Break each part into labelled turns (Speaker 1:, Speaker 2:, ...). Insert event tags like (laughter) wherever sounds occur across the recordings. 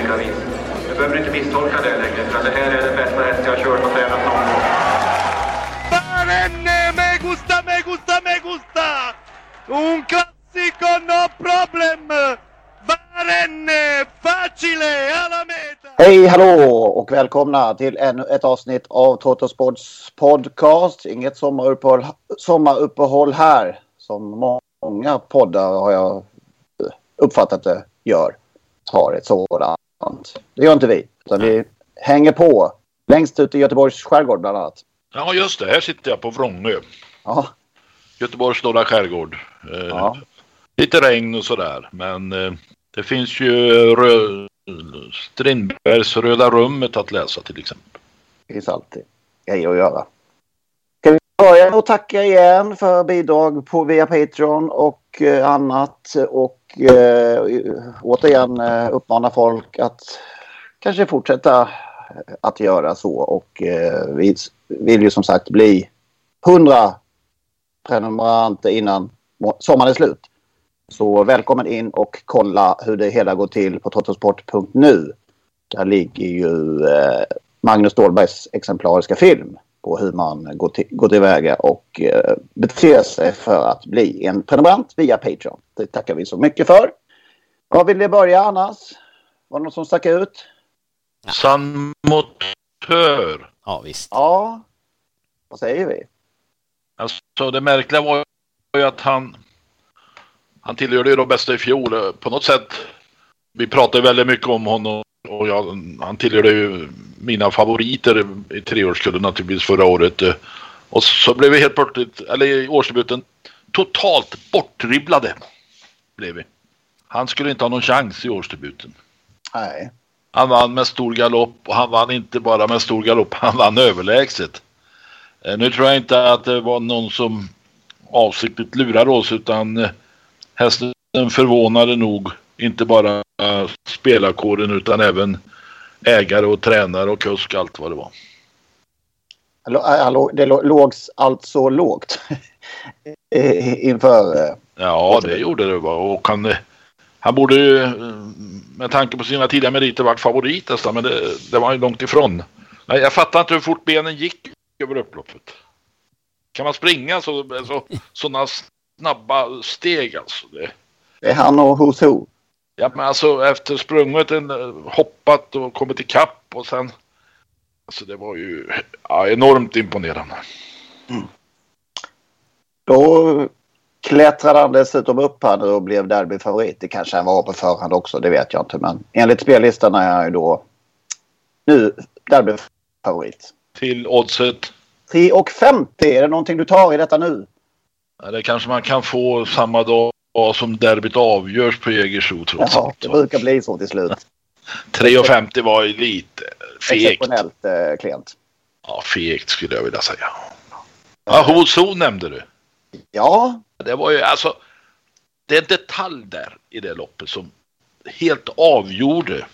Speaker 1: olika vis. Jag behöver inte misstolka det längre för att det här är den bästa häst jag har kört och tränat någon gång.
Speaker 2: Barenne, me gusta, me gusta, me gusta! Un classico, no problem! Barenne, facile, alla meta!
Speaker 3: Hej hallå och välkomna till ännu ett avsnitt av Totosports podcast. Inget sommaruppehåll, sommaruppehåll här som många poddar har jag uppfattat det gör. Har ett sådant. Det gör inte vi. Utan vi hänger på längst ut i Göteborgs skärgård bland annat.
Speaker 4: Ja, just det. Här sitter jag på Vrångö.
Speaker 3: Ja,
Speaker 4: Göteborgs norra skärgård. Eh,
Speaker 3: Ja.
Speaker 4: Lite regn och sådär. Men eh, det finns ju rö- Strindbergs Röda rummet att läsa till exempel.
Speaker 3: det finns alltid grejer att göra. Börja med att tacka igen för bidrag på, via Patreon och eh, annat. Och eh, återigen eh, uppmana folk att kanske fortsätta eh, att göra så. Och eh, vi vill ju som sagt bli 100 prenumeranter innan sommaren är slut. Så välkommen in och kolla hur det hela går till på totosport.nu. Där ligger ju eh, Magnus Ståhlbergs exemplariska film på hur man går, till, går tillväga och eh, beter sig för att bli en prenumerant via Patreon. Det tackar vi så mycket för. Var vill ni börja annars? Var det något som stack ut?
Speaker 4: Motör.
Speaker 5: Ja, visst.
Speaker 3: Ja, vad säger vi?
Speaker 4: Alltså det märkliga var ju att han han tillhörde ju de bästa i fjol. På något sätt. Vi pratade väldigt mycket om honom och jag, han tillhörde ju mina favoriter i treårskullen naturligtvis förra året. Och så blev vi helt plötsligt, eller i årsdebuten, totalt bortdribblade. Blev vi. Han skulle inte ha någon chans i årsdebuten.
Speaker 3: Nej.
Speaker 4: Han vann med stor galopp och han vann inte bara med stor galopp, han vann överlägset. Eh, Nu tror jag inte att det var någon som avsiktligt lurade oss utan eh, hästen förvånade nog inte bara eh, spelarkåren utan även ägare och tränare och kusk allt vad det var.
Speaker 3: Det lå- låg alltså lågt (laughs) eh, inför... eh,
Speaker 4: Ja, det gjorde det och han, eh, han borde ju med tanke på sina tidiga meriter varit favorit nästan men det, det var ju långt ifrån. Nej, jag fattar inte hur fort benen gick över upploppet. Kan man springa så, så, sådana snabba steg alltså? Det,
Speaker 3: Det är han och Who's Who.
Speaker 4: Ja, men alltså efter sprunget, en, eh, hoppat och kommit ikapp och sen... Alltså det var ju ja, enormt imponerande.
Speaker 3: Då klättrade han dessutom upp här nu och blev derbyfavorit. Det kanske han var på förhand också, det vet jag inte. Men enligt spellistan är han ju då nu derbyfavorit.
Speaker 4: Till oddset,
Speaker 3: 3,50. Är det någonting du tar i detta nu?
Speaker 4: ja, det kanske man kan få samma dag som derbyt avgörs på Jägersro trots
Speaker 3: Jaha,
Speaker 4: allt.
Speaker 3: det brukar bli så till slut.
Speaker 4: 3,50 var ju lite fegt.
Speaker 3: Exceptionellt eh, klent.
Speaker 4: Ja, fegt skulle jag vilja säga. Ja, Hoso nämnde du.
Speaker 3: Ja,
Speaker 4: Det var ju alltså. Det är en detalj där i det loppet som helt avgjorde.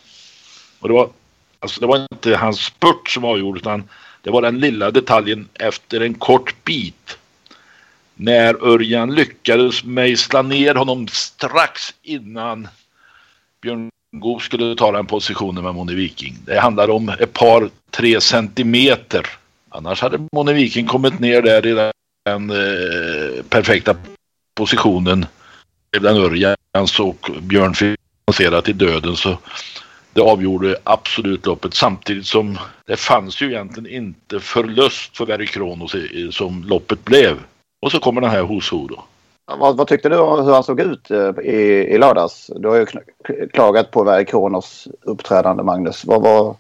Speaker 4: Och det var, alltså det var inte hans spurt som avgjorde utan det var den lilla detaljen efter en kort bit. När Örjan lyckades mejsla ner honom strax innan Björn Goop skulle ta den positionen med Moni Viking. Det handlar om ett par, tre centimeter. Annars hade Moni Viking kommit ner där i den eh, perfekta positionen. Den Örjans och Björn fick till döden så det avgjorde absolut loppet samtidigt som det fanns ju egentligen inte förlust för Verry Kronos som loppet blev. Och så kommer den här Hoso då.
Speaker 3: Vad, vad, tyckte du om hur han såg ut eh, i, i lördags? Du har ju klagat på Verry Kronos uppträdande Magnus. Vad var...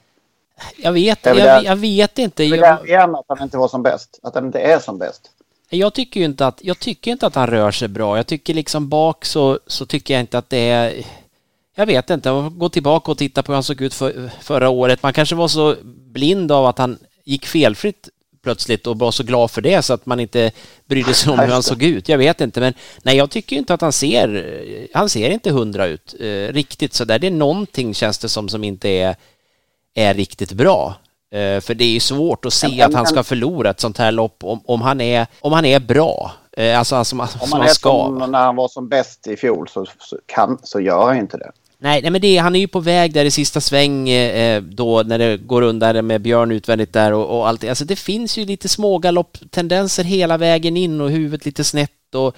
Speaker 5: Jag vet, jag, jag, vet inte.
Speaker 3: Jag... Igen att han inte var som bäst. Att han inte är som bäst.
Speaker 5: Jag tycker ju inte att, jag tycker inte att han rör sig bra. Jag tycker liksom bak så, så tycker jag inte att det är... Jag vet inte, gå tillbaka och titta på hur han såg ut för, förra året. Man kanske var så blind av att han gick felfritt plötsligt och var så glad för det så att man inte brydde sig om hur han såg ut. Jag vet inte, men nej, jag tycker inte att han ser, han ser inte hundra ut eh, riktigt så där. Det är någonting känns det som som inte är, är riktigt bra. Eh, för det är ju svårt att se att han ska förlora ett sånt här lopp om, om, han, är, om han är bra. Eh, alltså, alltså,
Speaker 3: om han, han är ska. som när han var som bäst i fjol så, så, kan, så gör han inte det.
Speaker 5: Nej, nej men det, han är ju på väg där i sista sväng eh, då när det går undan med Björn utvändigt där och, och allt. Alltså det finns ju lite smågalopptendenser hela vägen in och huvudet lite snett och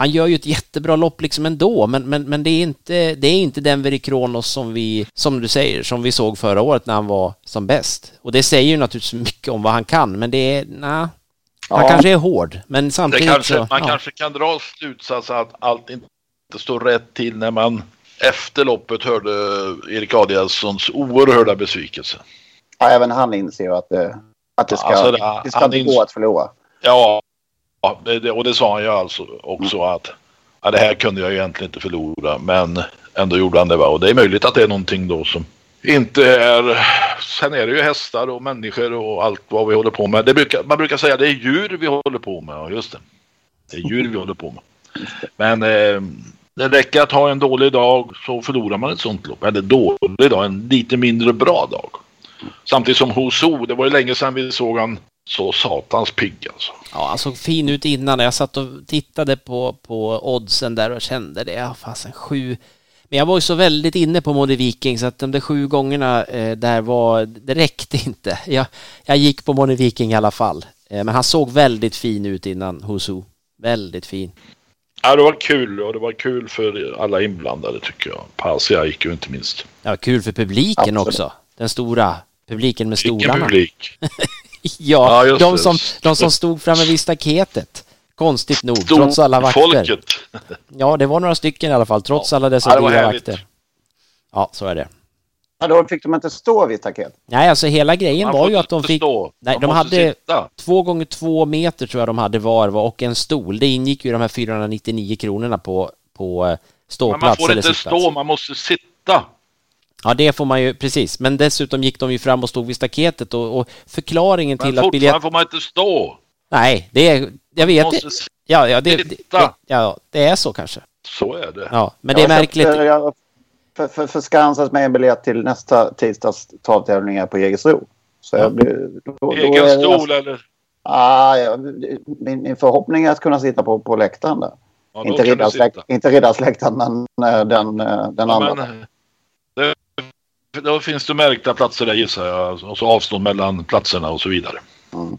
Speaker 5: han gör ju ett jättebra lopp liksom ändå, men, men, men det är inte, det är inte den Veri Kronos som vi, som du säger, som vi såg förra året när han var som bäst. Och det säger ju naturligtvis mycket om vad han kan, men det är, nej, han ja. kanske är hård, men samtidigt
Speaker 4: kanske,
Speaker 5: så,
Speaker 4: Man ja. kanske kan dra slutsatsen att allt inte står rätt till när man efter loppet hörde Erik Adielssons oerhörda besvikelse.
Speaker 3: Ja, även han inser att det, att det ska, alltså, det, det ska inte gå att förlora.
Speaker 4: Ja, och det sa han ju alltså också mm. att ja, det här kunde jag egentligen inte förlora men ändå gjorde han det. Va? Och det är möjligt att det är någonting då som inte är... Sen är det ju hästar och människor och allt vad vi håller på med. Det brukar, man brukar säga att det är djur vi håller på med. Ja, just det. Det är djur vi (laughs) håller på med. Men eh, det räcker att ha en dålig dag så förlorar man ett sånt lopp. Eller dålig dag, en lite mindre bra dag. Samtidigt som Hoso, det var ju länge sedan vi såg han så satans pigg alltså.
Speaker 5: Ja, han såg fin ut innan. Jag satt och tittade på, på oddsen där och kände det. Ja, fasen sju. Men jag var ju så väldigt inne på Modi Viking så att de där sju gångerna eh, där var, det räckte inte. Jag, jag gick på Modi Viking i alla fall. Eh, men han såg väldigt fin ut innan Hoso. Väldigt fin.
Speaker 4: Ja, det var kul och det var kul för alla inblandade tycker jag. Passia gick ju inte minst.
Speaker 5: Ja, kul för publiken Absolut. också. Den stora publiken med
Speaker 4: Vilken
Speaker 5: stolarna.
Speaker 4: publik? (laughs)
Speaker 5: ja, ja de, som, de som stod framme vid staketet. Konstigt nog, Stor trots alla vakter. Folket. ja, det var några stycken i alla fall, trots ja. alla dessa ja, dyra vakter. Ja, så är det.
Speaker 3: Ja, då fick de inte stå vid staketet?
Speaker 5: Nej, alltså hela grejen Man var ju att de fick... Stå. Nej, de hade sitta. två gånger två meter tror jag de hade var, och en stol. Det ingick ju i de här 499 kronorna på, på ståplats. Men man
Speaker 4: får inte stå, man måste sitta.
Speaker 5: Ja, det får man ju, precis. Men dessutom gick de ju fram och stod vid staketet och, och förklaringen Men till att
Speaker 4: biljett... Men får man inte stå.
Speaker 5: Nej, det är... Jag vet inte. Ja, ja, det, det, ja, det är så kanske.
Speaker 4: Så är det.
Speaker 5: Ja, men det är märkligt. Jag,
Speaker 3: för, för, för Skansas med en biljett till nästa tisdags travtävlingar på Jägersro. Så jag blir,
Speaker 4: då, Egen då stol eller?
Speaker 3: Ah, ja, min, min förhoppning är att kunna sitta på, på läktaren där. Ja, inte, riddarsläkt, inte riddarsläktaren men uh, den, uh, den ja, andra. Men,
Speaker 4: det, då finns det märkta platser där gissar jag. Och så avstånd mellan platserna och så vidare. Mm.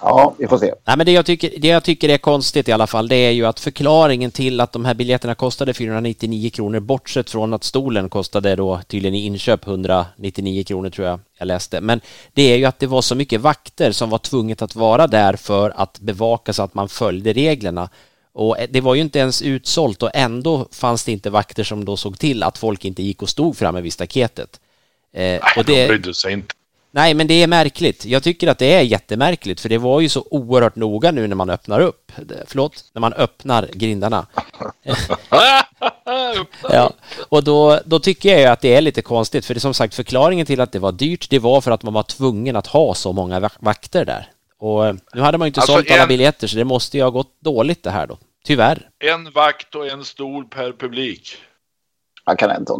Speaker 3: Ja, vi får se.
Speaker 5: Nej, men det jag, tycker, det jag tycker är konstigt i alla fall, det är ju att förklaringen till att de här biljetterna kostade 499 kronor, bortsett från att stolen kostade då tydligen i inköp 199 kronor tror jag jag läste. Men det är ju att det var så mycket vakter som var tvunget att vara där för att bevaka så att man följde reglerna. Och det var ju inte ens utsålt och ändå fanns det inte vakter som då såg till att folk inte gick och stod framme vid staketet.
Speaker 4: Eh, Nej, och det, de brydde sig inte.
Speaker 5: Nej, men det är märkligt. Jag tycker att det är jättemärkligt, för det var ju så oerhört noga nu när man öppnar upp. Förlåt, när man öppnar grindarna. (laughs) ja, och då, då tycker jag ju att det är lite konstigt, för det är som sagt förklaringen till att det var dyrt, det var för att man var tvungen att ha så många vakter där. Och eh, nu hade man ju inte alltså sålt alla biljetter, så det måste ju ha gått dåligt det här då. Tyvärr.
Speaker 4: En vakt och en stol per publik.
Speaker 3: Man kan inte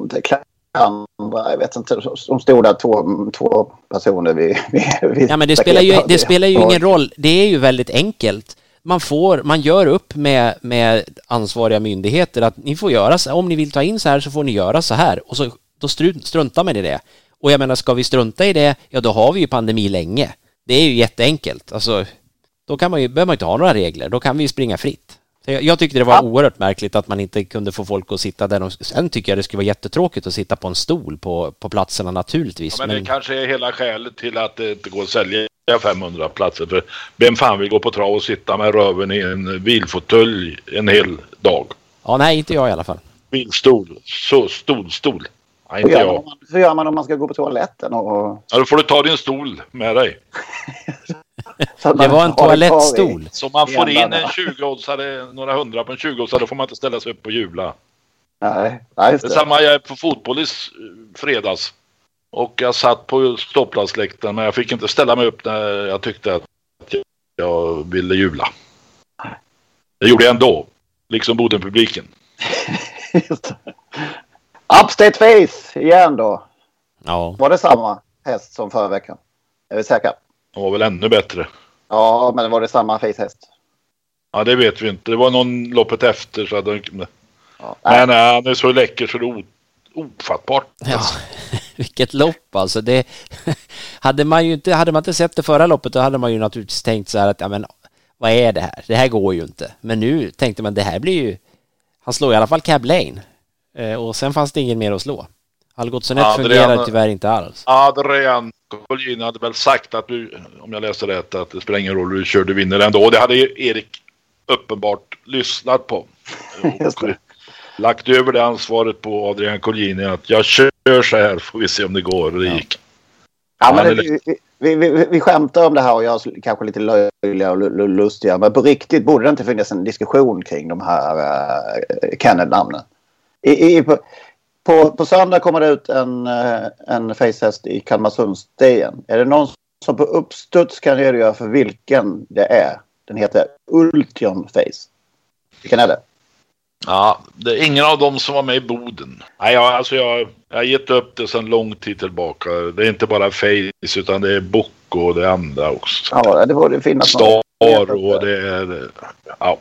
Speaker 3: andra, jag vet inte, de stod där två, två personer vid, vid
Speaker 5: Ja men det spelar ju, det spelar ju ingen roll, det är ju väldigt enkelt. Man får, man gör upp med, med ansvariga myndigheter att ni får göra så om ni vill ta in så här så får ni göra så här och så då struntar man i det. Och jag menar, ska vi strunta i det, ja då har vi ju pandemi länge. Det är ju jätteenkelt. Alltså, då kan man ju, behöver man inte ha några regler, då kan vi ju springa fritt. Jag, tyckte det var ja. oerhört märkligt att man inte kunde få folk att sitta där. De, sen tycker jag det skulle vara jättetråkigt att sitta på en stol på, på platserna naturligtvis.
Speaker 4: Ja, men, men det kanske är hela skälet till att det inte går att sälja 500 platser. För vem fan vill gå på trav och sitta med röven i en vilfåtölj en hel dag?
Speaker 5: Ja, nej, inte jag i alla fall.
Speaker 4: Vilstol, så stolstol. Nej,
Speaker 3: inte jag. Hur gör man om man ska gå på toaletten? Och...
Speaker 4: Ja, då får du ta din stol med dig. (laughs)
Speaker 5: det var en toalettstol.
Speaker 4: Så man får in en 20-oddsare, några hundra på en 20-oddsare, då får man inte ställa sig upp och jubla.
Speaker 3: Nej, nej just
Speaker 4: det. Detsamma jag är på fotboll i fredags. Och jag satt på ståplatsläktaren men jag fick inte ställa mig upp när jag tyckte att jag ville jubla. Det gjorde jag ändå. Liksom Bodenpubliken. (laughs)
Speaker 3: Upstate Face igen då.
Speaker 5: Ja.
Speaker 3: Var det samma häst som förra veckan? Är vi säkra?
Speaker 4: Den var väl ännu bättre.
Speaker 3: Ja, men var det samma Face-häst?
Speaker 4: Ja, det vet vi inte. Det var någon loppet efter. Så hade... ja, men nej, han är så läcker så det är ofattbart.
Speaker 5: Ja, (laughs) vilket lopp alltså. Det, (laughs) hade, man ju inte, hade man inte sett det förra loppet då hade man ju naturligtvis tänkt så här att ja, men, vad är det här? Det här går ju inte. Men nu tänkte man det här blir ju... Han slår i alla fall Cab Lane. Eh, och sen fanns det ingen mer att slå. Algotssonet ja, fungerar tyvärr inte alls.
Speaker 4: Adrian Collin hade väl sagt att du, om jag läste rätt, att det spelar ingen roll hur du kör, du vinner ändå. Och det hade Erik uppenbart lyssnat på. (laughs) Och lagt över det ansvaret på Adrian Collini att jag kör så här får vi se om det går. Och det gick.
Speaker 3: Ja, men vi, vi, vi, vi skämtar om det här och jag är kanske lite löjliga och lustiga. Men på riktigt borde det inte finnas en diskussion kring de här uh, Kenneth-namnen. I, i, på, på, på söndag kommer det ut en, uh, en facehäst i Kalmarsundsdejen. Är det någon som på uppstuds kan redogöra för vilken det är? Den heter Ultion Face. Vilken är det?
Speaker 4: Ja, det är ingen av dem som var med i Boden. Nej, jag, alltså jag, jag har gett upp det sedan lång tid tillbaka. Det är inte bara Face utan det är Bock och det andra också.
Speaker 3: Ja, det borde finnas
Speaker 4: Star och det är... Ja.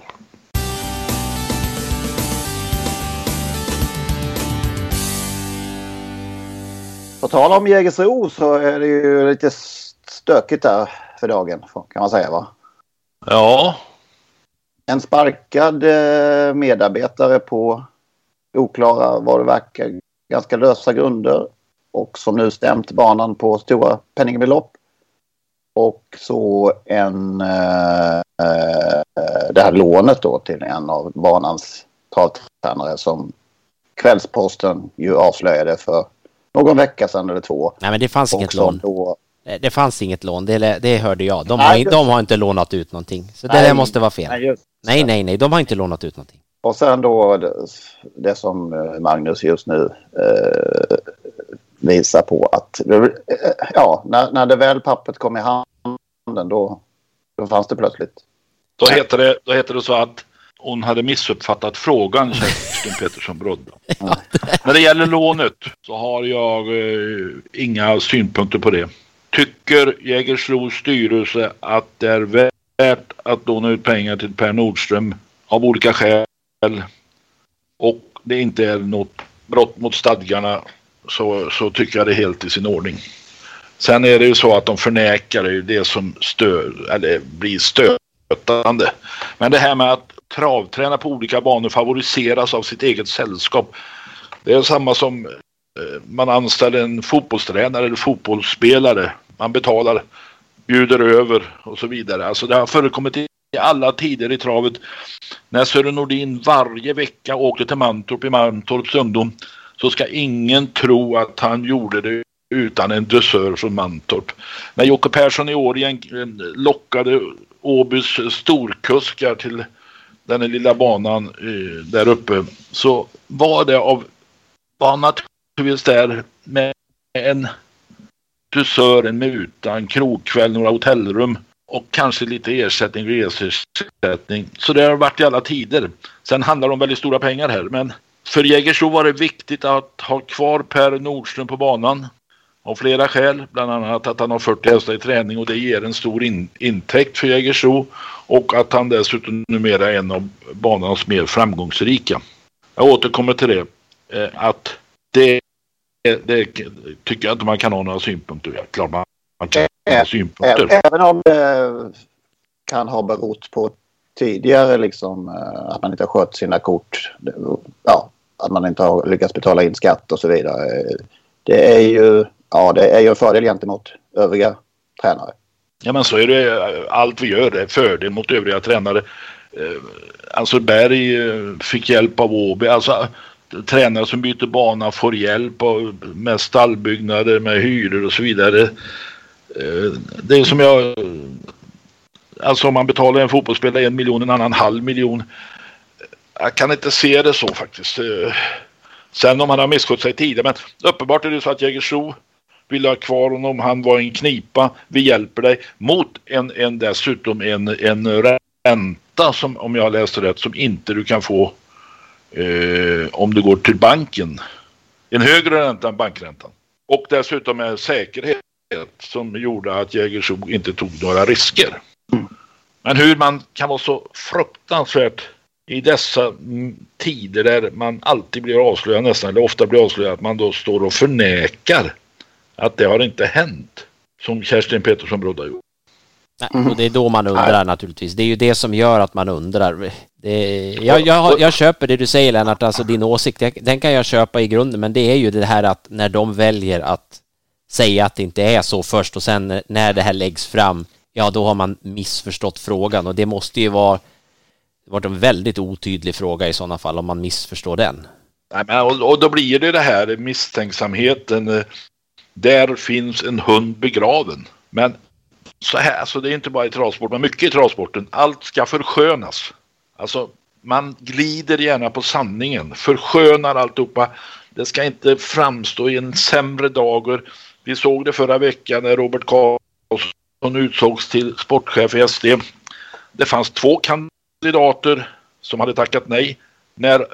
Speaker 3: På tal om Jägersro så är det ju lite stökigt där för dagen kan man säga va?
Speaker 4: Ja,
Speaker 3: en sparkad eh, medarbetare på oklara, vad det verkar, ganska lösa grunder och som nu stämt banan på stora penningbelopp. Och så en, eh, eh, det här lånet då till en av banans travtränare som Kvällsposten ju avslöjade för någon vecka sedan eller två.
Speaker 5: Nej men det fanns inget lån. Då, det fanns inget lån, det, det hörde jag. De har, nej, de har inte lånat ut någonting. Så det där måste vara fel. Nej, Nej, nej, nej, de har inte lånat ut någonting.
Speaker 3: Och sen då det, det som eh, Magnus just nu eh, visar på att eh, ja, när, när det väl pappret kom i handen då, då fanns det plötsligt.
Speaker 4: Då heter det, då heter det så att hon hade missuppfattat frågan, Kerstin (laughs) Pettersson Brodde. ja. När det gäller lånet så har jag eh, inga synpunkter på det. Tycker Jägersros styrelse att det är värt att låna ut pengar till Per Nordström av olika skäl och det inte är något brott mot stadgarna så, så tycker jag det är helt i sin ordning. Sen är det ju så att de förnekar det, det som stör, eller blir stötande. Men det här med att travträna på olika banor favoriseras av sitt eget sällskap. Det är samma som eh, man anställer en fotbollstränare eller fotbollsspelare. Man betalar bjuder över och så vidare. Alltså det har förekommit i alla tider i travet. När Sören Nordin varje vecka åkte till Mantorp i Mantorps ungdom så ska ingen tro att han gjorde det utan en dressör från Mantorp. När Jocke Persson i år igen eh, lockade Åbys storkuskar till den lilla banan eh, där uppe så var det av var han naturligtvis där med en dusör, en muta, en krogkväll, några hotellrum och kanske lite ersättning, resersättning. Så det har varit i alla tider. Sen handlar det om väldigt stora pengar här, men för Jägersro var det viktigt att ha kvar Per Nordström på banan av flera skäl, bland annat att han har 40 hästar i träning och det ger en stor in intäkt för Jägersro och att han dessutom numera är en av banans mer framgångsrika. Jag återkommer till det, eh, att det det, tycker jag inte man kan ha några synpunkter. Klart man, man kan ha synpunkter.
Speaker 3: Även om det kan ha berott på tidigare liksom eh, att man inte har skött sina kort. Ja, att man inte har lyckats betala in skatt och så vidare. Det är ju, ja, det är ju en fördel gentemot övriga tränare.
Speaker 4: Ja men så är det. Eh, allt vi gör är fördel mot övriga tränare. Eh, alltså Berg eh, fick hjälp av Åby. Alltså tränare som byter bana får hjälp med stallbyggnader, med hyror och så vidare. Det är som jag... Alltså om man betalar en fotbollsspelare en miljon, en annan halv miljon. Jag kan inte se det så faktiskt. Sen om han har misskött sig tidigare, men uppenbart är det så att Jägersro vill ha kvar honom, han var i en knipa, vi hjälper dig mot en, en dessutom en, en ränta som om jag har läst rätt som inte du kan få eh, om du går till banken. En högre ränta än bankräntan. Och dessutom en säkerhet som gjorde att Jägersro inte tog några risker. Men hur man kan vara så fruktansvärt i dessa tider där man alltid blir avslöjad nästan, eller ofta blir avslöjad, att man då står och förnekar att det har inte hänt. Som Kerstin Pettersson Brodde har gjort.
Speaker 5: Nej, och det är då man undrar naturligtvis. Det är ju det som gör att man undrar. Det, jag, jag, jag köper det du säger Lennart, alltså din åsikt, den kan jag köpa i grunden, men det är ju det här att när de väljer att säga att det inte är så först och sen när det här läggs fram, ja då har man missförstått frågan och det måste ju vara varit en väldigt otydlig fråga i sådana fall om man missförstår den.
Speaker 4: Nej, men, och, och då blir det det här misstänksamheten. Där finns en hund begraven. Men så här, alltså det är inte bara i travsport, men mycket i travsporten. Allt ska förskönas. Alltså man glider gärna på sanningen, förskönar alltihopa. Det ska inte framstå i en sämre dager. Vi såg det förra veckan när Robert Karlsson utsågs till sportchef i SD. Det fanns två kandidater som hade tackat nej när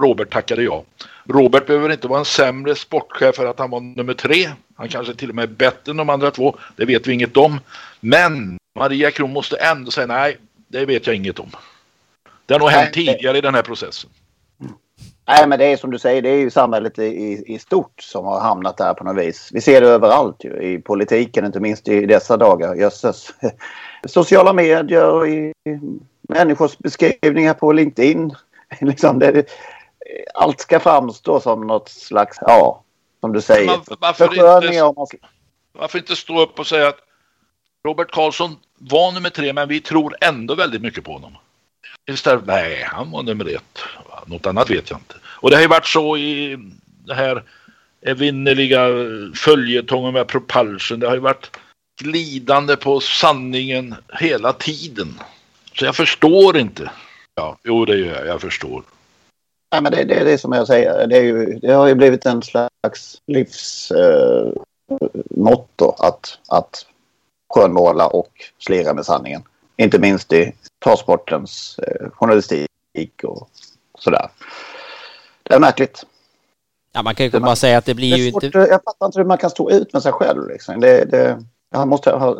Speaker 4: Robert tackade ja. Robert behöver inte vara en sämre sportchef för att han var nummer tre. Han kanske till och med är bättre än de andra två. Det vet vi inget om. Men Maria Kron måste ändå säga nej, det vet jag inget om. Det har nog hänt tidigare i den här processen.
Speaker 3: Nej, men det är som du säger, det är ju samhället i, i stort som har hamnat där på något vis. Vi ser det överallt ju, i politiken, inte minst i dessa dagar. Jösses. (laughs) Sociala medier och i människors beskrivningar på LinkedIn. (laughs) liksom det, allt ska framstå som något slags, ja, som du säger. Man,
Speaker 4: varför, inte, varför inte stå upp och säga att Robert Karlsson var nummer tre, men vi tror ändå väldigt mycket på honom. Istället, nej, han var nummer ett. Något annat vet jag inte. Och det har ju varit så i det här evinnerliga följetongen med Propulsion. Det har ju varit glidande på sanningen hela tiden. Så jag förstår inte. Ja, jo det gör jag. Jag förstår.
Speaker 3: Nej, men det, det är det som jag säger. Det, ju, det har ju blivit en slags livsmotto eh, att, att skönmåla och slira med sanningen. Inte minst i travsportens eh, journalistik och sådär. Det är märkligt.
Speaker 5: Ja, man kan ju bara säga att det blir det ju
Speaker 3: svårt,
Speaker 5: inte...
Speaker 3: Jag fattar inte hur man kan stå ut med sig själv. Liksom. Det, det, jag måste ha...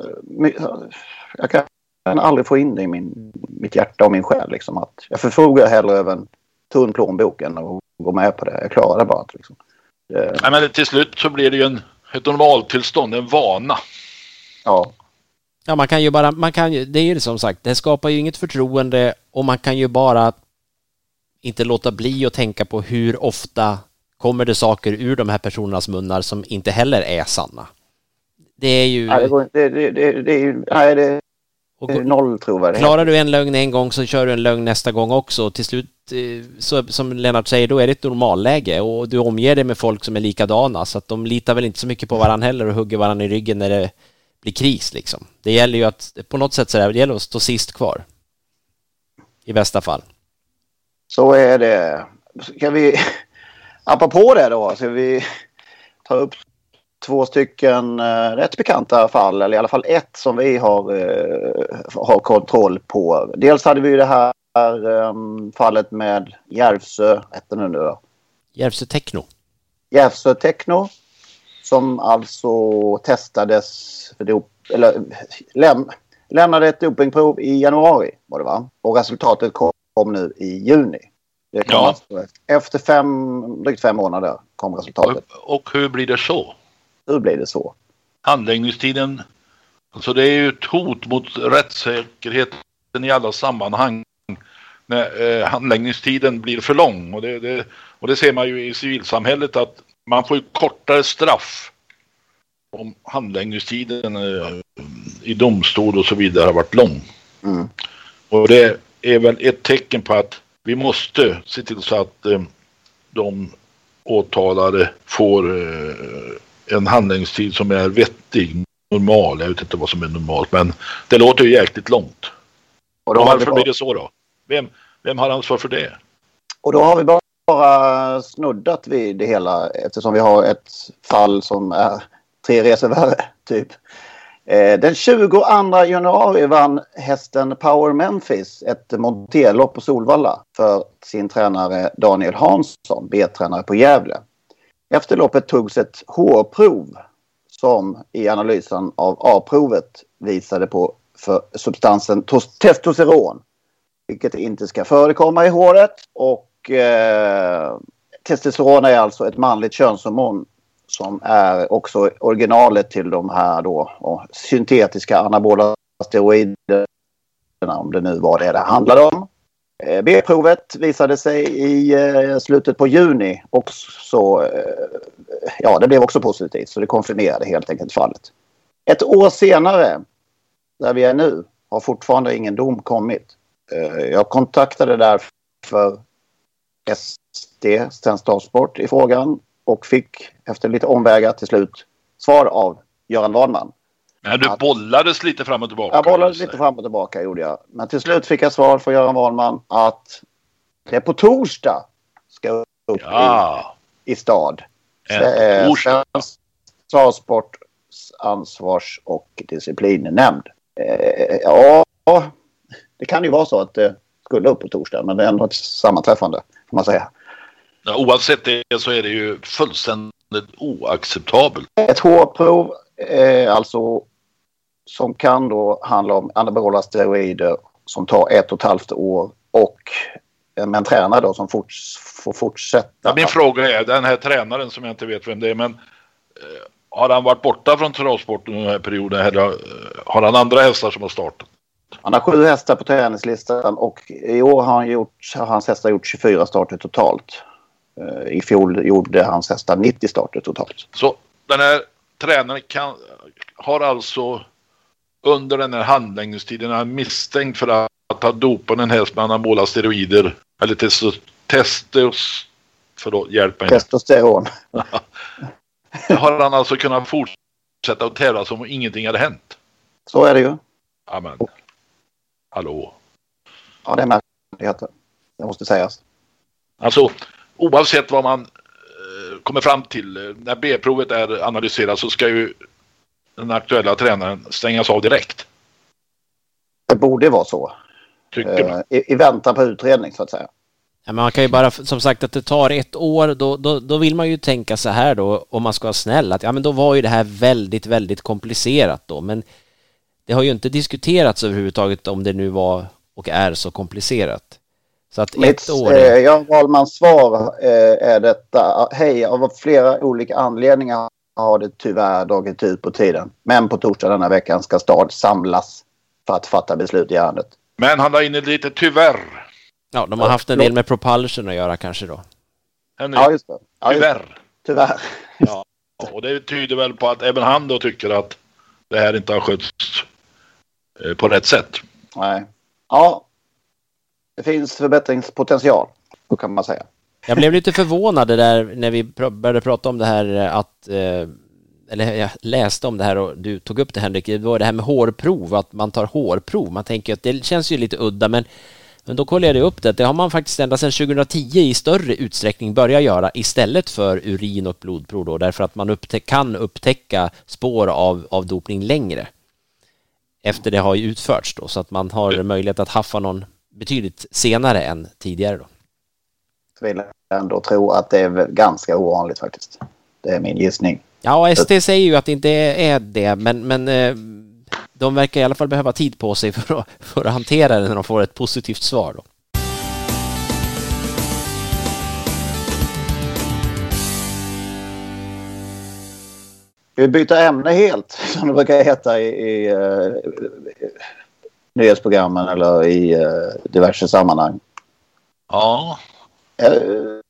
Speaker 3: Jag kan aldrig få in det i min, mitt hjärta och min själ. Liksom, att jag förfogar hellre över en tunn plånbok än att gå med på det. Jag klarar det bara inte. Liksom.
Speaker 4: Det... Nej, men till slut så blir det ju en, ett normaltillstånd, en vana.
Speaker 3: Ja.
Speaker 5: Ja, man kan ju bara, man kan ju, det är ju som sagt, det skapar ju inget förtroende och man kan ju bara inte låta bli att tänka på hur ofta kommer det saker ur de här personernas munnar som inte heller är sanna. Det är ju...
Speaker 3: Nej, det, går, det, det, det, det är ju... Nej, det, är noll trovärdighet.
Speaker 5: Klarar du en lögn en gång så kör du en lögn nästa gång också. Till slut, eh, så, som Lennart säger, då är det ett normalläge och du omger dig med folk som är likadana så att de litar väl inte så mycket på varandra heller och hugger varandra i ryggen när det blir kris liksom. Det gäller ju att på något sätt så där, det gäller att stå sist kvar. I bästa fall.
Speaker 3: Så är det. Ska vi, (laughs) apropå det då, ska vi ta upp två stycken uh, rätt bekanta fall, eller i alla fall ett som vi har, uh, har kontroll på. Dels hade vi det här um, fallet med Järvsö, hette nu då?
Speaker 5: Järvsö Techno.
Speaker 3: Järvsö Techno som alltså testades för dop, eller läm, lämnade ett dopingprov i januari var det va? Och resultatet kom, kom nu i juni.
Speaker 4: Ja.
Speaker 3: alltså, efter fem, drygt fem månader kom resultatet.
Speaker 4: Och, och hur blir det så?
Speaker 3: Hur blir det så?
Speaker 4: Handläggningstiden, alltså det är ju ett hot mot rättssäkerhet i alla sammanhang när eh, handläggningstiden blir för lång. Och det, det, och det ser man ju i civilsamhället att man får ju kortare straff om handläggningstiden eh, i domstol och så vidare har varit lång.
Speaker 3: Mm.
Speaker 4: Och det är väl ett tecken på att vi måste se till så att eh, de åtalade får eh, en handläggningstid som är vettig, normal. Jag vet inte vad som är normalt, men det låter ju jäkligt långt.
Speaker 3: Och, då
Speaker 4: Och varför
Speaker 3: bara,
Speaker 4: blir det så då? Vem, vem har ansvar för det?
Speaker 3: och då har vi bara snuddat vid det hela eftersom vi har ett fall som är tre resor värre, typ. Eh, Den 22 januari vann hästen Power Memphis ett monterlopp på Solvalla för sin tränare Daniel Hansson, B-tränare på Gävle. Efter loppet togs ett hårprov som i analysen av A-provet visade på för substansen testosteron. Vilket inte ska förekomma i håret. Och eh, testosteron är alltså ett manligt könshormon som är också originalet till de här då och syntetiska anabola steroiderna om det nu var det det handlade om. Eh, B-provet visade sig i eh, slutet på juni och så, eh, ja det blev också positivt så det konfirmerade helt enkelt fallet. Ett år senare, där vi är nu, har fortfarande ingen dom kommit. Jag kontaktade därför SD, Svensk Transport, i frågan och fick efter lite omvägar till slut svar av Göran Wadman.
Speaker 4: Men du bollades lite fram och tillbaka.
Speaker 3: Jag bollade lite fram och tillbaka gjorde jag. Men till slut fick jag svar från Göran Wahlman att det är på torsdag ska upp
Speaker 4: Ja,
Speaker 3: i, i stad.
Speaker 4: en torsdag.
Speaker 3: Svensk Travsports ansvars och disciplinnämnd. Eh, ja, det kan ju vara så att det skulle upp på torsdag men det är ändå ett sammanträffande får man säga.
Speaker 4: Ja, oavsett det så är det ju fullständigt oacceptabelt.
Speaker 3: Ett hårprov eh, alltså som kan då handla om anabola steroider som tar ett och ett halvt år och eh, med en tränare då som forts, får fortsätta.
Speaker 4: Min fråga är, den här tränaren som jag inte vet vem det är, men eh, har han varit borta från travsporten den här perioden eller eh, har han andra hästar som har startat?
Speaker 3: Han har sju hästar på träningslistan och i år har, han gjort, har hans hästar gjort 24 starter totalt. Eh, I fjol gjorde hans hästar 90 starter totalt.
Speaker 4: Så den här tränaren kan, har alltså under den här handläggningstiden är han misstänkt för att ha dopat en häst med anabola steroider eller testos, testos förlåt, hjälp mig.
Speaker 3: Testosteron. (laughs)
Speaker 4: har han alltså kunnat fortsätta att tävla som om ingenting hade hänt?
Speaker 3: Så är det ju.
Speaker 4: Amen. Hallå.
Speaker 3: Ja, det är märkligheter. Det måste sägas.
Speaker 4: Alltså oavsett vad man eh, kommer fram till eh, när B-provet är analyserat så ska ju den aktuella tränaren stängas av direkt.
Speaker 3: Det borde vara så.
Speaker 4: Tycker man.
Speaker 3: Eh, I, I väntan på utredning så att säga.
Speaker 5: Ja, men man kan ju bara, som sagt att det tar ett år, då, då, då vill man ju tänka så här då, om man ska vara snäll, att ja men då var ju det här väldigt, väldigt komplicerat då, men det har ju inte diskuterats överhuvudtaget om det nu var och är så komplicerat. Så att
Speaker 3: Mitt,
Speaker 5: ett år...
Speaker 3: eh,
Speaker 5: är-
Speaker 3: Jan Wahlmans svar eh, är detta. Hej, av flera olika anledningar har det tyvärr dragit ut på tiden. Men på torsdag denna veckan ska stad samlas för att fatta beslut i ärendet.
Speaker 4: Men han la in ett lite tyvärr.
Speaker 5: Ja, de har haft en del med propulsion att göra kanske då.
Speaker 4: Henrik.
Speaker 3: Ja, just det. Ja, just det.
Speaker 4: tyvärr.
Speaker 3: Tyvärr.
Speaker 4: Ja, och det tyder väl på att även han då tycker att det här inte har skötts eh, på rätt sätt.
Speaker 3: Nej. Ja. Det finns förbättringspotential. Så kan man säga.
Speaker 5: Jag blev lite förvånad där när vi pr- började prata om det här eh, att eh, eller jag läste om det här och du tog upp det Henrik, det var det här med hårprov, att man tar hårprov. Man tänker att det känns ju lite udda men, men då kollade jag upp det, det har man faktiskt ända sedan 2010 i större utsträckning börjat göra istället för urin och blodprov då, därför att man upptä- kan upptäcka spår av, av dopning längre efter det har utförts då, så att man har möjlighet att haffa någon betydligt senare än tidigare då.
Speaker 3: Vill jag ändå tro att det är ganska ovanligt faktiskt. Det är min gissning.
Speaker 5: Ja, ST säger ju att det inte är det, men, men eh, de verkar i alla fall behöva tid på sig (laughs) för att, för att hantera det när de får ett positivt svar. Då.
Speaker 3: Ska vi byta ämne helt, (laughs) som det brukar heta i, i, eh, nyhetsprogrammen eller i eh, diverse sammanhang.
Speaker 4: Ja.
Speaker 3: Jag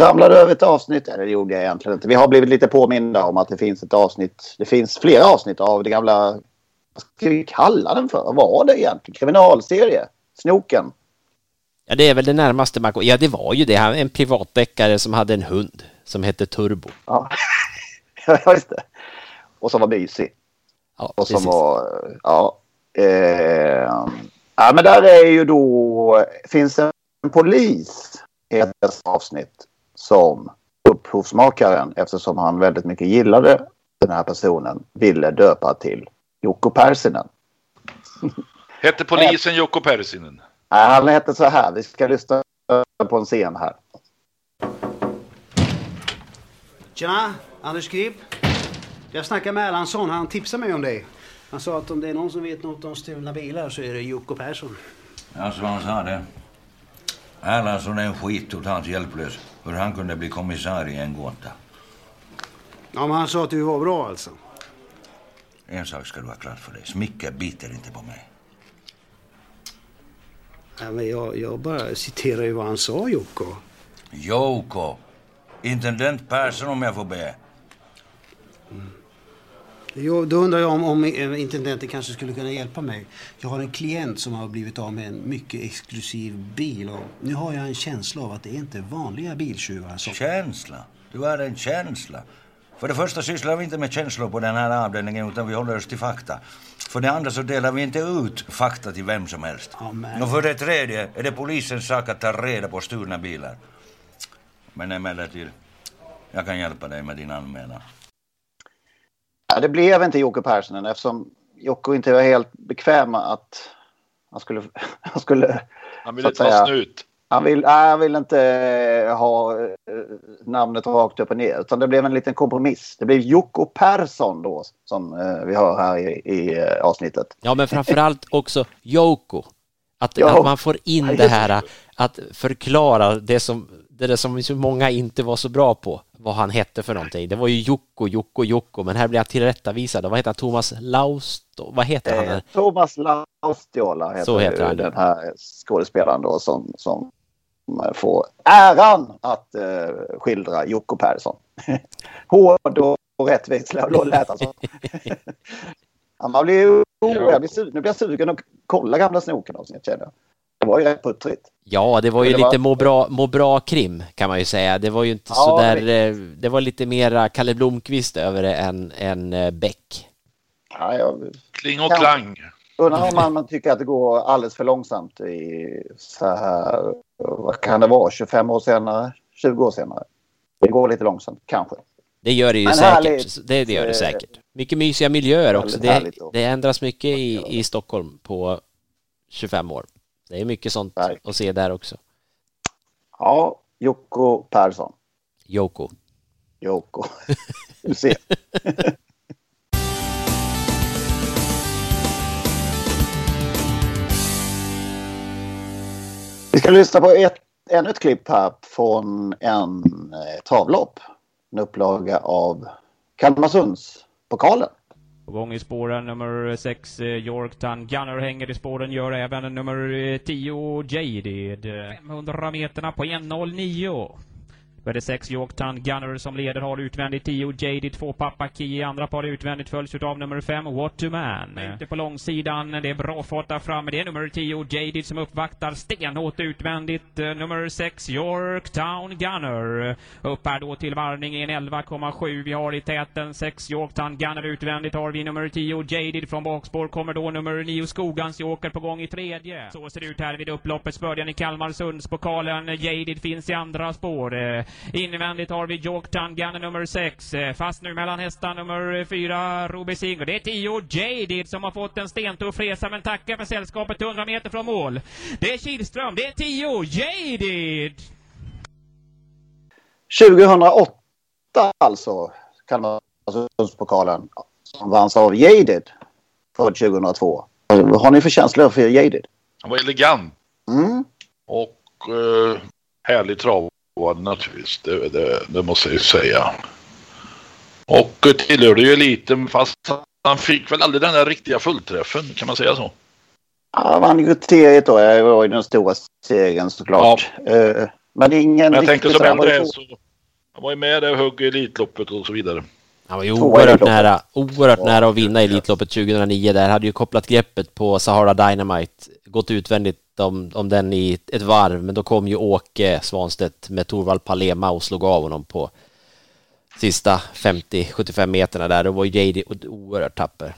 Speaker 3: ramlade över ett avsnitt, eller det gjorde jag egentligen inte. Vi har blivit lite påminda om att det finns ett avsnitt. Det finns flera avsnitt av det gamla, vad ska vi kalla den för? Vad var det egentligen? Kriminalserie? Snoken?
Speaker 5: Ja, det är väl det närmaste man Ja, det var ju det. En privatdeckare som hade en hund som hette Turbo.
Speaker 3: Ja, (laughs) Ja, just det. Och som var mysig.
Speaker 5: Ja,
Speaker 3: Och som
Speaker 5: precis.
Speaker 3: var, ja. Eh, ja, men där är ju då, finns en polis dessa avsnitt som upphovsmakaren, eftersom han väldigt mycket gillade den här personen, ville döpa till Jocko Pärssinen. (laughs)
Speaker 4: Hette polisen Jocko Persinen?
Speaker 3: Nej, han hette så här, vi ska lyssna på en scen här.
Speaker 6: Tjena, Anders Grip. Jag snackade med Erlandsson, han tipsade mig om dig. Han sa att om det är någon som vet något om stulna bilar så är det Jocko Persson.
Speaker 7: Alltså han sa det. Erlandsson är en skit totalt hjälplös. Hur han kunde bli kommissarie är en gåta.
Speaker 6: Ja, men han sa att du var bra alltså.
Speaker 7: En sak ska du ha klart för dig. Smicke biter inte på mig.
Speaker 6: Ja, men jag, jag bara citerar ju vad han sa, Jocko.
Speaker 7: Joko. Intendent Persson om jag får be.
Speaker 6: Jo, då undrar jag om, om eh, intendenten kanske skulle kunna hjälpa mig. Jag har en klient som har blivit av med en mycket exklusiv bil och nu har jag en känsla av att det är inte vanliga biltjuvar som...
Speaker 7: Känsla? Du har en känsla. För det första sysslar vi inte med känslor på den här avdelningen utan vi håller oss till fakta. För det andra så delar vi inte ut fakta till vem som helst.
Speaker 6: men-
Speaker 7: Och för det tredje är det polisens sak att ta reda på stulna bilar. Men emellertid, jag kan hjälpa dig med din anmälan.
Speaker 3: Ja, det blev inte Jocko Pärssinen eftersom Jocko inte var helt bekväm med att han skulle... (laughs) Han, skulle,
Speaker 4: Han ville ta
Speaker 3: säga-
Speaker 4: snut.
Speaker 3: han, vill, nej, han vill inte eh, ha eh, namnet rakt upp och ner utan det blev en liten kompromiss. Det blev Jocko Persson då som eh, vi hör här i, i avsnittet.
Speaker 5: Ja, men framförallt också Yoko. Att,
Speaker 3: Ja.
Speaker 5: att man får in det här att förklara det som, det där som så många inte var så bra på, vad han hette för någonting. Det var ju Jocko, Jocko, Jocko, men här blir han tillrättavisad. Vad heter han? Thomas Lausto? Vad heter han?
Speaker 3: Eh, Thomas Laustiola heter,
Speaker 5: Så heter han.
Speaker 3: den här skådespelaren då som, som får äran att eh, skildra Jocko Persson. (laughs) Hård och, och rättvis lät (laughs) han som. man blir ju, oh, jag blir, su- nu blir jag sugen att kolla gamla snoken avsnitt känner jag. Det var ju rätt puttrigt.
Speaker 5: Ja, det var ju
Speaker 3: Det var-
Speaker 5: lite må bra, må bra krim kan man ju säga. Det var ju inte
Speaker 3: Ja,
Speaker 5: så där,
Speaker 3: det-
Speaker 5: eh, det var lite mera Kalle Blomqvist över det än, än eh, Beck.
Speaker 3: Ja, jag,
Speaker 4: Kling och klang.
Speaker 3: Undrar om man, man tycker att det går alldeles för långsamt i så här, vad kan det vara, 25 år senare, 20 år senare. Det går lite långsamt, kanske.
Speaker 5: Det gör det ju
Speaker 3: Men
Speaker 5: säkert.
Speaker 3: härligt.
Speaker 5: Det, det gör det
Speaker 3: Eh,
Speaker 5: säkert. Mycket mysiga miljöer också. Det, det ändras mycket i, i Stockholm på 25 år. Det är mycket sånt att se där också.
Speaker 3: Ja, Jocko Persson.
Speaker 5: Joko.
Speaker 3: Jocko. (laughs) Du ser. Vi ska lyssna på ett, ännu ett klipp här från en eh, travlopp. En upplaga av Kalmarsundspokalen.
Speaker 8: På gång i spåren nummer 6 eh, Yorktown Gunner hänger i spåren, gör även nummer eh, 10 Jaded. Eh, 500 meterna på 1.09. Då är det 6 Yorktown Gunner som leder, har utvändigt 10 Jaded, 2 Papa Key andra par utvändigt följs utav nummer 5 What to Man. Ute på långsidan, det är bra fart där framme, det är nummer 10 Jaded som uppvaktar stenhårt utvändigt. Eh, Nummer 6 Yorktown Gunner. Upp här då till varvning i en 11,7. Vi har i täten 6 Yorktown Gunner utvändigt har vi nummer 10 Jaded från bakspår kommer då nummer 9 Skogans Joker på gång i tredje. Så ser det ut här vid upploppets början i Kalmarsundspokalen. Jaded finns i andra spår. Eh, Invändigt har vi Yorktown Gunner nummer 6. Fast nu mellan hästar nummer 4 Ruby Singer. Det är 10 Jaded som har fått en stentuff resa men tackar för sällskapet 100 meter från mål. Det är Kihlström, det är 10 Jaded!
Speaker 3: 2008 alltså, Kalmarsundspokalen, som vanns av Jaded född 2002. Vad har ni för känslor för Jaded?
Speaker 4: Han var elegant
Speaker 3: Mm.
Speaker 4: och eh, härlig travad naturligtvis. Det, det, det måste jag ju säga. Och tillhörde ju eliten fast han fick väl aldrig den där riktiga fullträffen, kan man säga så?
Speaker 3: Han vann kriteriet då. Det var ju den stora segern såklart. Eh, Men ingen
Speaker 4: Men jag tänkte som
Speaker 3: sådär- var
Speaker 4: äldre
Speaker 3: så-.
Speaker 4: Han var ju med där och högg i Elitloppet och så vidare.
Speaker 5: Han var ju oerhört nära, oerhört nära att vinna Elitloppet 2009 där. Hade ju kopplat greppet på Sahara Dynamite, gått utvändigt om, om den i ett varv, men då kom ju Åke Svanstedt med Torvald Palema och slog av honom på sista 50-75 meterna där. Då var JD oerhört tapper.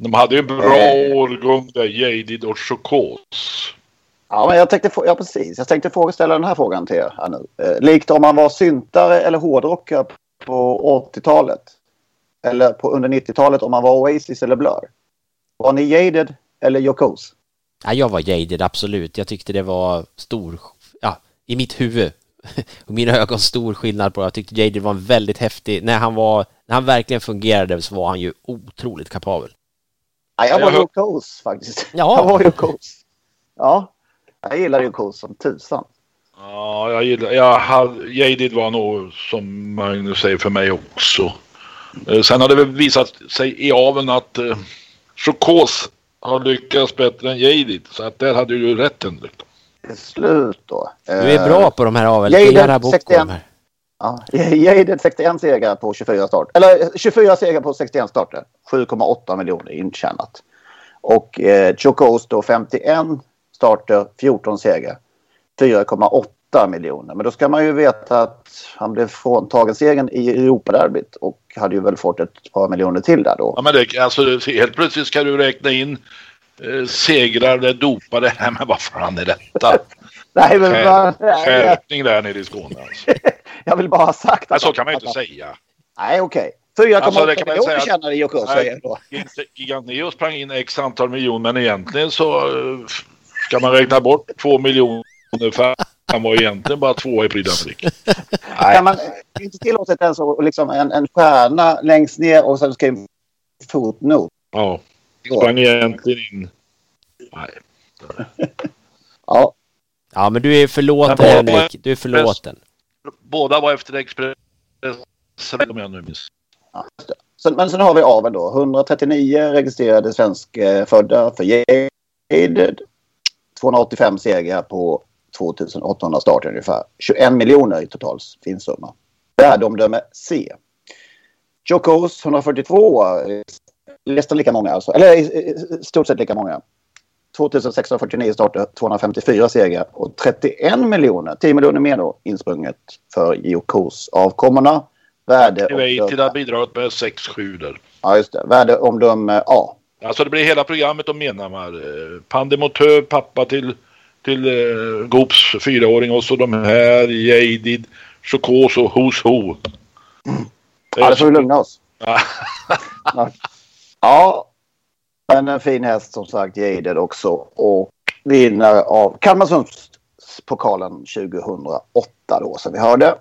Speaker 4: De hade ju en bra
Speaker 3: Eh.
Speaker 4: årgång där, Jadid och Chocos.
Speaker 3: Ja, men jag tänkte, ja, precis. Jag tänkte frågeställa den här frågan till er här nu. Eh, likt om man var syntare eller hårdrockare på 80-talet. Eller på under 90-talet om man var Oasis eller Blur. Var ni Jaded eller Yokos?
Speaker 5: Ja, jag var jaded, absolut. Jag tyckte det var stor, ja, i mitt huvud (laughs) och mina ögon stor skillnad på det. Jag tyckte jaded var en väldigt häftig, när han var, när han verkligen fungerade så var han ju otroligt kapabel.
Speaker 3: Ja, jag var
Speaker 4: hör-
Speaker 3: Yokos faktiskt.
Speaker 5: Ja.
Speaker 3: Jag var Yokos. (laughs) Ja, jag gillar Yokos som tusan.
Speaker 4: Ja, jag gillar... Jag hade, Jadid var nog, som Magnus säger, för mig också. Eh, Sen har det väl visat sig i aveln att eh, Chocos har lyckats bättre än Jadid. Så att där hade du ju rätt Henrik.
Speaker 3: Till slut då.
Speaker 5: Du är bra på de här avel.
Speaker 3: Jaded,
Speaker 5: Era Boko,
Speaker 3: 61.
Speaker 5: de här.
Speaker 3: Ja, Jaded 61 segrar på 24 start. Eller eh, 24 segrar på 61 starter. 7,8 miljoner intjänat. Och eh, Chocos då 51 starter, 14 segrar. 4,8 miljoner. Men då ska man ju veta att han blev fråntagen segern i Europaderbyt och hade ju väl fått ett par miljoner till där då.
Speaker 4: Ja, men det, alltså, helt plötsligt ska du räkna in eh, segrar där dopade. Nej, men vad fan är detta? (laughs)
Speaker 3: Nej, men
Speaker 4: Skärpning där nere i Skåne alltså. (laughs)
Speaker 3: jag vill bara ha sagt att...
Speaker 4: så kan man ju inte säga.
Speaker 3: Nej, okej. 4,8
Speaker 4: Alltså,
Speaker 3: miljoner tjänade
Speaker 4: Nej,
Speaker 3: då.
Speaker 4: Giganteo sprang in x antal miljoner men egentligen så eh, ska man räkna bort två miljoner för han var egentligen bara två i Prix d'Amérique.
Speaker 3: Kan man det är inte tillåtet ens liksom en, en stjärna längst ner och sen skriva fotnot?
Speaker 4: Ja, sprang egentligen in. Nej.
Speaker 3: Ja.
Speaker 5: Ja, men du är förlåten
Speaker 4: båda-
Speaker 5: Henrik. Du är förlåten.
Speaker 4: Båda var efter Express om jag nu minns.
Speaker 3: Sen, men sen har vi avel då. 139 registrerade svenskfödda för Jaded. 285 segrar på 2800 starter ungefär. 21 miljoner i total finsumma. Värdeomdöme C. Chocos 142. eh, Nästan lika många alltså. Eller i- i i stort sett lika många. 2649 starter, 254 segrar och 31 miljoner, 10 miljoner mer då, insprunget för Jokos avkommorna. Värde
Speaker 4: har bidragit med 6-7 där.
Speaker 3: Ja, just det. Värdeomdöme A.
Speaker 4: Alltså det blir hela programmet om medlemmar. Eh, Pandemotö, pappa till, till eh, Goops fyraåring och så de här, Jadid, Chocos och Who's Who.
Speaker 3: Ja, det får vi lugna oss.
Speaker 4: Ja, (laughs)
Speaker 3: men en fin häst som sagt, Jaded också. Och vinnare av Kalmarsundspokalen 2008 då, som vi hörde.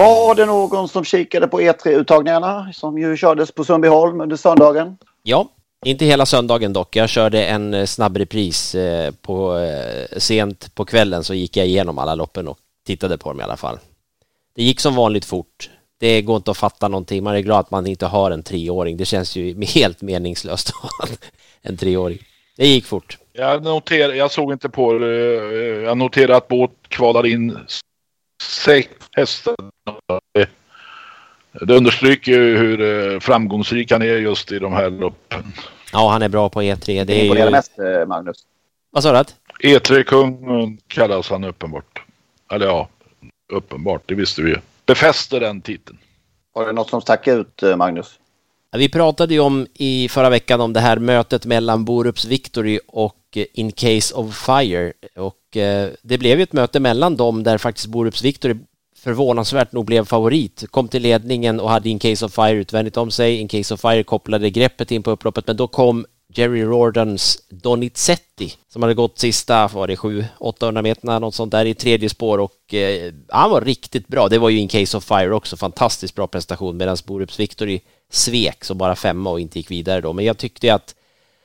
Speaker 3: Var det någon som kikade på E3-uttagningarna som ju kördes på Sundbyholm under söndagen?
Speaker 5: Ja, inte hela söndagen dock. Jag körde en eh, snabb repris eh, på, eh, sent på kvällen så gick jag igenom alla loppen och tittade på dem i alla fall. Det gick som vanligt fort. Det går inte att fatta någonting. Man är glad att man inte har en treåring. Det känns ju (laughs) helt meningslöst att ha en treåring. Det gick fort.
Speaker 4: Jag, noter, jag såg inte på det. Jag noterade att båt kvalade in sex hästar. Det understryker ju hur eh, framgångsrik han är just i de här loppen.
Speaker 5: Ja, han är bra på E3. Det är
Speaker 3: Imponerar
Speaker 5: ju...
Speaker 3: mest, eh, Magnus.
Speaker 5: Vad sa du? att?
Speaker 4: E3-kungen kallas han uppenbart. Eller ja, uppenbart, det visste vi ju. Befäster den titeln.
Speaker 3: Var det något som stack ut, eh, Magnus?
Speaker 5: Vi pratade ju om i förra veckan om det här mötet mellan Borups Victory och eh, In Case of Fire och eh, det blev ju ett möte mellan dem där faktiskt Borups Victory förvånansvärt nog blev favorit, kom till ledningen och hade In Case of Fire utvändigt om sig. In Case of Fire kopplade greppet in på upploppet men då kom Jerry Rordans Donizetti som hade gått sista, var det 700-800 meterna, något sånt där i tredje spår och eh, han var riktigt bra. Det var ju In Case of Fire också, fantastiskt bra prestation medan Borups Victory svek som bara femma och inte gick vidare då. Men jag tyckte att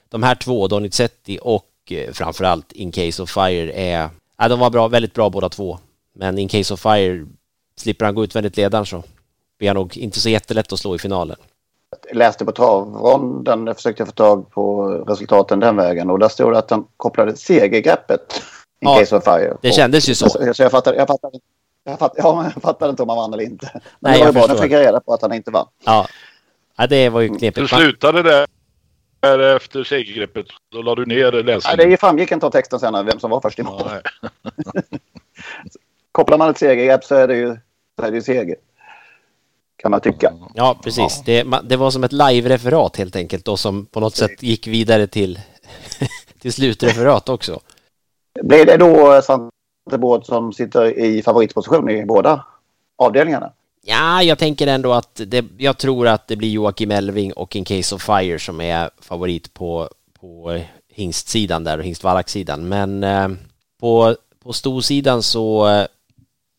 Speaker 5: de här två, Donizetti och eh, framförallt In Case of Fire är, ja, de var bra, väldigt bra båda två. Men In Case of Fire slipper han gå utvändigt ledaren så blir han nog inte så jättelätt att slå i finalen.
Speaker 3: Jag läste på travronden, jag försökte få tag på resultaten den vägen och där stod det att han kopplade segergreppet in
Speaker 5: Ja,
Speaker 3: case of fire.
Speaker 5: det kändes ju så.
Speaker 3: Så, så jag fattade, jag fattade, jag fattade, ja, jag fattade inte om han vann eller inte. Men
Speaker 5: Nej,
Speaker 3: det var
Speaker 5: jag
Speaker 3: ju bra, nu fick jag reda på att han inte vann.
Speaker 5: Ja, ja det var ju knepigt.
Speaker 4: slutade det där efter segergreppet? Då la du ner
Speaker 3: Nej,
Speaker 4: läsningen?
Speaker 3: det framgick inte av texten sen vem som var först i mål.
Speaker 4: Nej. (laughs)
Speaker 3: Kopplar man ett segergrepp så är det ju, så är det ju seger. Kan man tycka.
Speaker 5: Ja, precis. Det, ma- det var som ett live-referat helt enkelt och som på något sätt gick vidare till, (laughs) till slutreferat också.
Speaker 3: Blir det då Svante Båth som sitter i favoritposition i båda avdelningarna?
Speaker 5: Ja, jag tänker ändå att det, jag tror att det blir Joakim Elving och In Case of Fire som är favorit på, på hingstsidan där och hingstvallakssidan. Men eh, på, på storsidan så eh,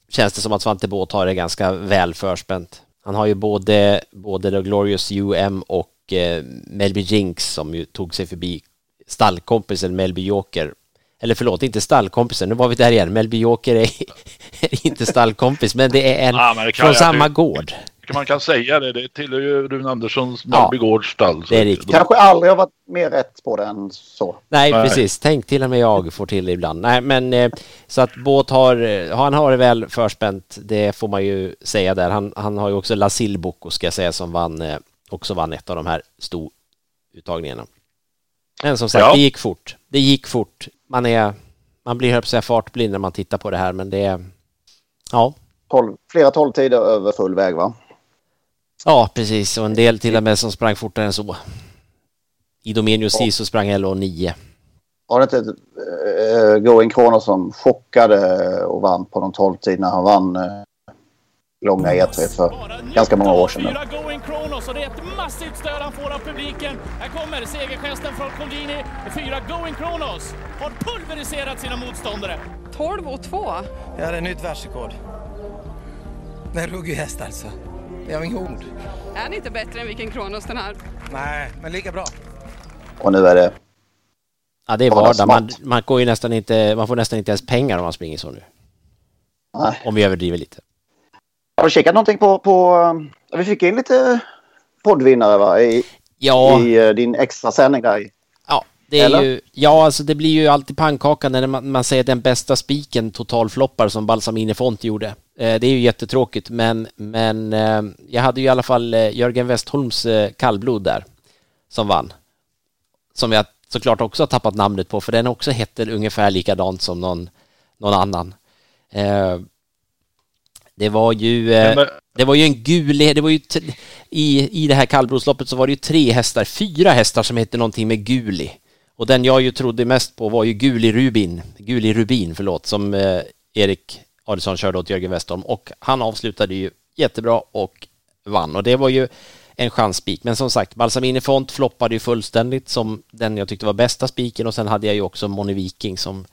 Speaker 5: känns det som att Svante Båth har det ganska väl förspänt. Han har ju både, både The Glorious UM och eh, Melby Jinx som ju tog sig förbi stallkompisen Melby Joker. Eller förlåt, inte stallkompisen, nu var vi där igen. Melby Joker är, (laughs) är inte stallkompis, men det är en
Speaker 4: Ja, det
Speaker 5: från
Speaker 4: jag
Speaker 5: samma
Speaker 4: tycka.
Speaker 5: gård.
Speaker 4: Man kan säga det. Det tillhör ju Rune Anderssons
Speaker 5: Ja.
Speaker 4: Mellbygårds stall. så
Speaker 5: Det är riktigt.
Speaker 3: Kanske aldrig har varit mer rätt på det än så.
Speaker 5: Nej,
Speaker 4: Nej.
Speaker 5: precis. Tänk till och med jag får till det ibland. Nej, men eh, så att Båt har, eh, han har det väl förspänt, det får man ju säga där. Han, han har ju också Lasil Boko, ska jag säga, som vann, eh, också vann ett av de här storuttagningarna. Men som sagt,
Speaker 4: Ja.
Speaker 5: det gick fort. Det gick fort. Man är, man blir höll fartblind när man tittar på det här, men det är, ja.
Speaker 3: 12, flera tolvtider över full väg va?
Speaker 5: Ja, precis. Och en del till och med som sprang fortare än så. Idomenius Sisu sprang 11.09.
Speaker 3: Var det inte äh, Going Kronos som chockade och vann på de 12 tid när han vann äh, långa E3 för ganska många år sedan nu.
Speaker 9: Fyra Going Kronos och det är ett massivt stöd han får av publiken. Här kommer segergesten från Colgjini. Fyra Going Kronos har pulveriserat sina motståndare.
Speaker 10: 12 och 2.
Speaker 11: Ja, det är nytt världsrekord. Det är en ruggig häst alltså. Jag har inga ord.
Speaker 10: Är han inte bättre än vilken Kronos den här?
Speaker 11: Nej, men lika bra.
Speaker 3: Och nu är det...
Speaker 5: Ja, det är
Speaker 3: Bara
Speaker 5: vardag. Man, man, går ju nästan inte, man får nästan inte ens pengar om man springer så nu.
Speaker 3: Nej.
Speaker 5: Om vi överdriver lite.
Speaker 3: Har du kikat någonting på... på äh, vi fick in lite poddvinnare va? I,
Speaker 5: Ja.
Speaker 3: i äh, din extra sändning där.
Speaker 5: Ja, det är
Speaker 3: Eller?
Speaker 5: ju, ja, alltså det blir ju alltid pannkaka när man, man säger den bästa spiken totalfloppar som Balsamine Font gjorde. Eh, det är ju jättetråkigt, men, men eh, jag hade ju i alla fall eh, Jörgen Westholms eh, kallblod där som vann. Som jag såklart också har tappat namnet på, för den också heter ungefär likadant som någon, någon annan. Det var ju... Eh, det var ju en gul, det var ju i, i det här kallblodsloppet så var det ju tre hästar, fyra hästar som hette någonting med Guli. Och den jag ju trodde mest på var ju Guli Rubin, Guli Rubin, förlåt, som eh, Erik Adielsson körde åt Jörgen Westholm och han avslutade ju jättebra och vann och det var ju en chansspik. Men som sagt, Balsamini Font floppade ju fullständigt som den jag tyckte var bästa spiken och sen hade jag ju också Moni Viking som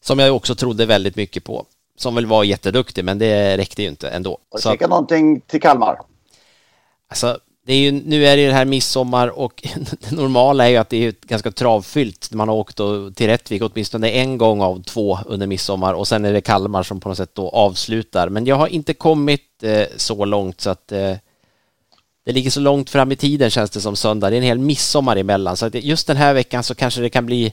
Speaker 5: som jag också trodde väldigt mycket på. Som väl var jätteduktig, men det räckte ju inte ändå.
Speaker 3: Har du kikat någonting till Kalmar?
Speaker 5: Alltså, det är ju, nu är det ju det här midsommar och det (laughs) normala är ju att det är ganska travfyllt. Man har åkt till Rättvik åtminstone en gång av två under midsommar och sen är det Kalmar som på något sätt då avslutar. Men jag har inte kommit eh, så långt så att eh, det ligger så långt fram i tiden känns det som söndag. Det är en hel midsommar emellan så att just den här veckan så kanske det kan bli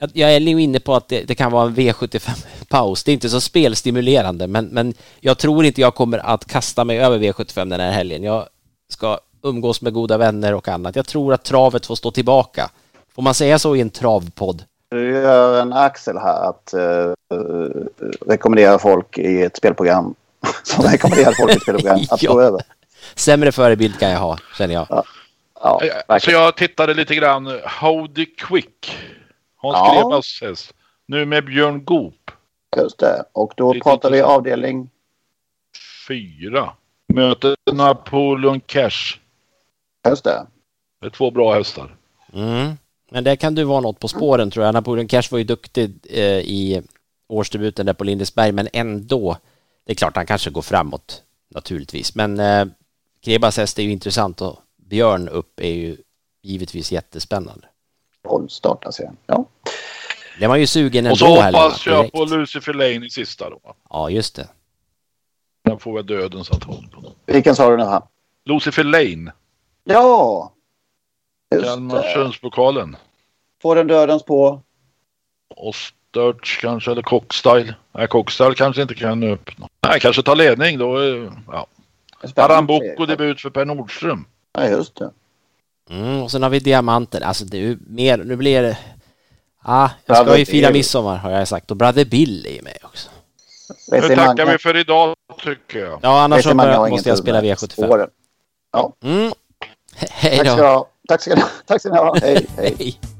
Speaker 5: jag- jag är nog inne på att det, det kan vara en V75-paus. Det är inte så spelstimulerande, men, men jag tror inte jag kommer att kasta mig över V75 den här helgen. Jag ska umgås med goda vänner och annat. Jag tror att travet får stå tillbaka. Får man säga så i en travpodd?
Speaker 3: Du gör en Axel här att uh, rekommendera folk i ett spelprogram. (laughs) Som rekommenderar folk i ett spelprogram (laughs) att
Speaker 5: Ja.
Speaker 3: gå över.
Speaker 5: Sämre förebild kan jag ha, känner jag.
Speaker 3: Ja,
Speaker 4: Så jag tittade lite grann. Howdy Quick. Hans
Speaker 3: Ja.
Speaker 4: Grebas häst. Nu med Björn Goop.
Speaker 3: Just det. Och då
Speaker 4: Lite
Speaker 3: pratar vi avdelning...
Speaker 4: Fyra. Möter Napoleon Cash.
Speaker 3: Just det.
Speaker 4: Det är två bra hästar.
Speaker 5: Mm. Men det kan du vara något på spåren tror jag. Napoleon Cash var ju duktig eh, i årsdebuten där på Lindesberg, men ändå. Det är klart han kanske går framåt naturligtvis, men eh, Krebas häst är ju intressant och Björn upp är ju givetvis jättespännande.
Speaker 3: Våldstart alltså. Ja.
Speaker 5: Det var ju sugen ändå
Speaker 4: Och så hoppas jag
Speaker 5: direkt.
Speaker 4: på Lucifer Lane i sista då.
Speaker 5: Ja, just det.
Speaker 4: Den får väl dödens på något.
Speaker 3: Vilken sa du nu här?
Speaker 4: Lucifer Lane.
Speaker 3: Ja! Just det.
Speaker 4: Kalmarsundspokalen.
Speaker 3: Får den dödens på?
Speaker 4: Och kanske, eller Cockstyle. Nej, Cockstyle kanske inte kan öppna. Nej, kanske ta ledning då. är- Ja. Arambocco debut för Per Nordström.
Speaker 3: Ja, just det.
Speaker 5: Mm, och sen har vi diamanter. Alltså det är ju mer, nu blir det... Ja, jag ska ju fira midsommar har jag sagt och Brother Bill är ju med också.
Speaker 4: Nu tackar vi för idag tycker jag.
Speaker 5: Ja, annars så måste jag spela
Speaker 3: med
Speaker 5: V75.
Speaker 3: spåren. Ja.
Speaker 5: Mm. (laughs) Hej då.
Speaker 3: Tack ska ni ha. Tack ska ni ha. Hej, hej. (laughs)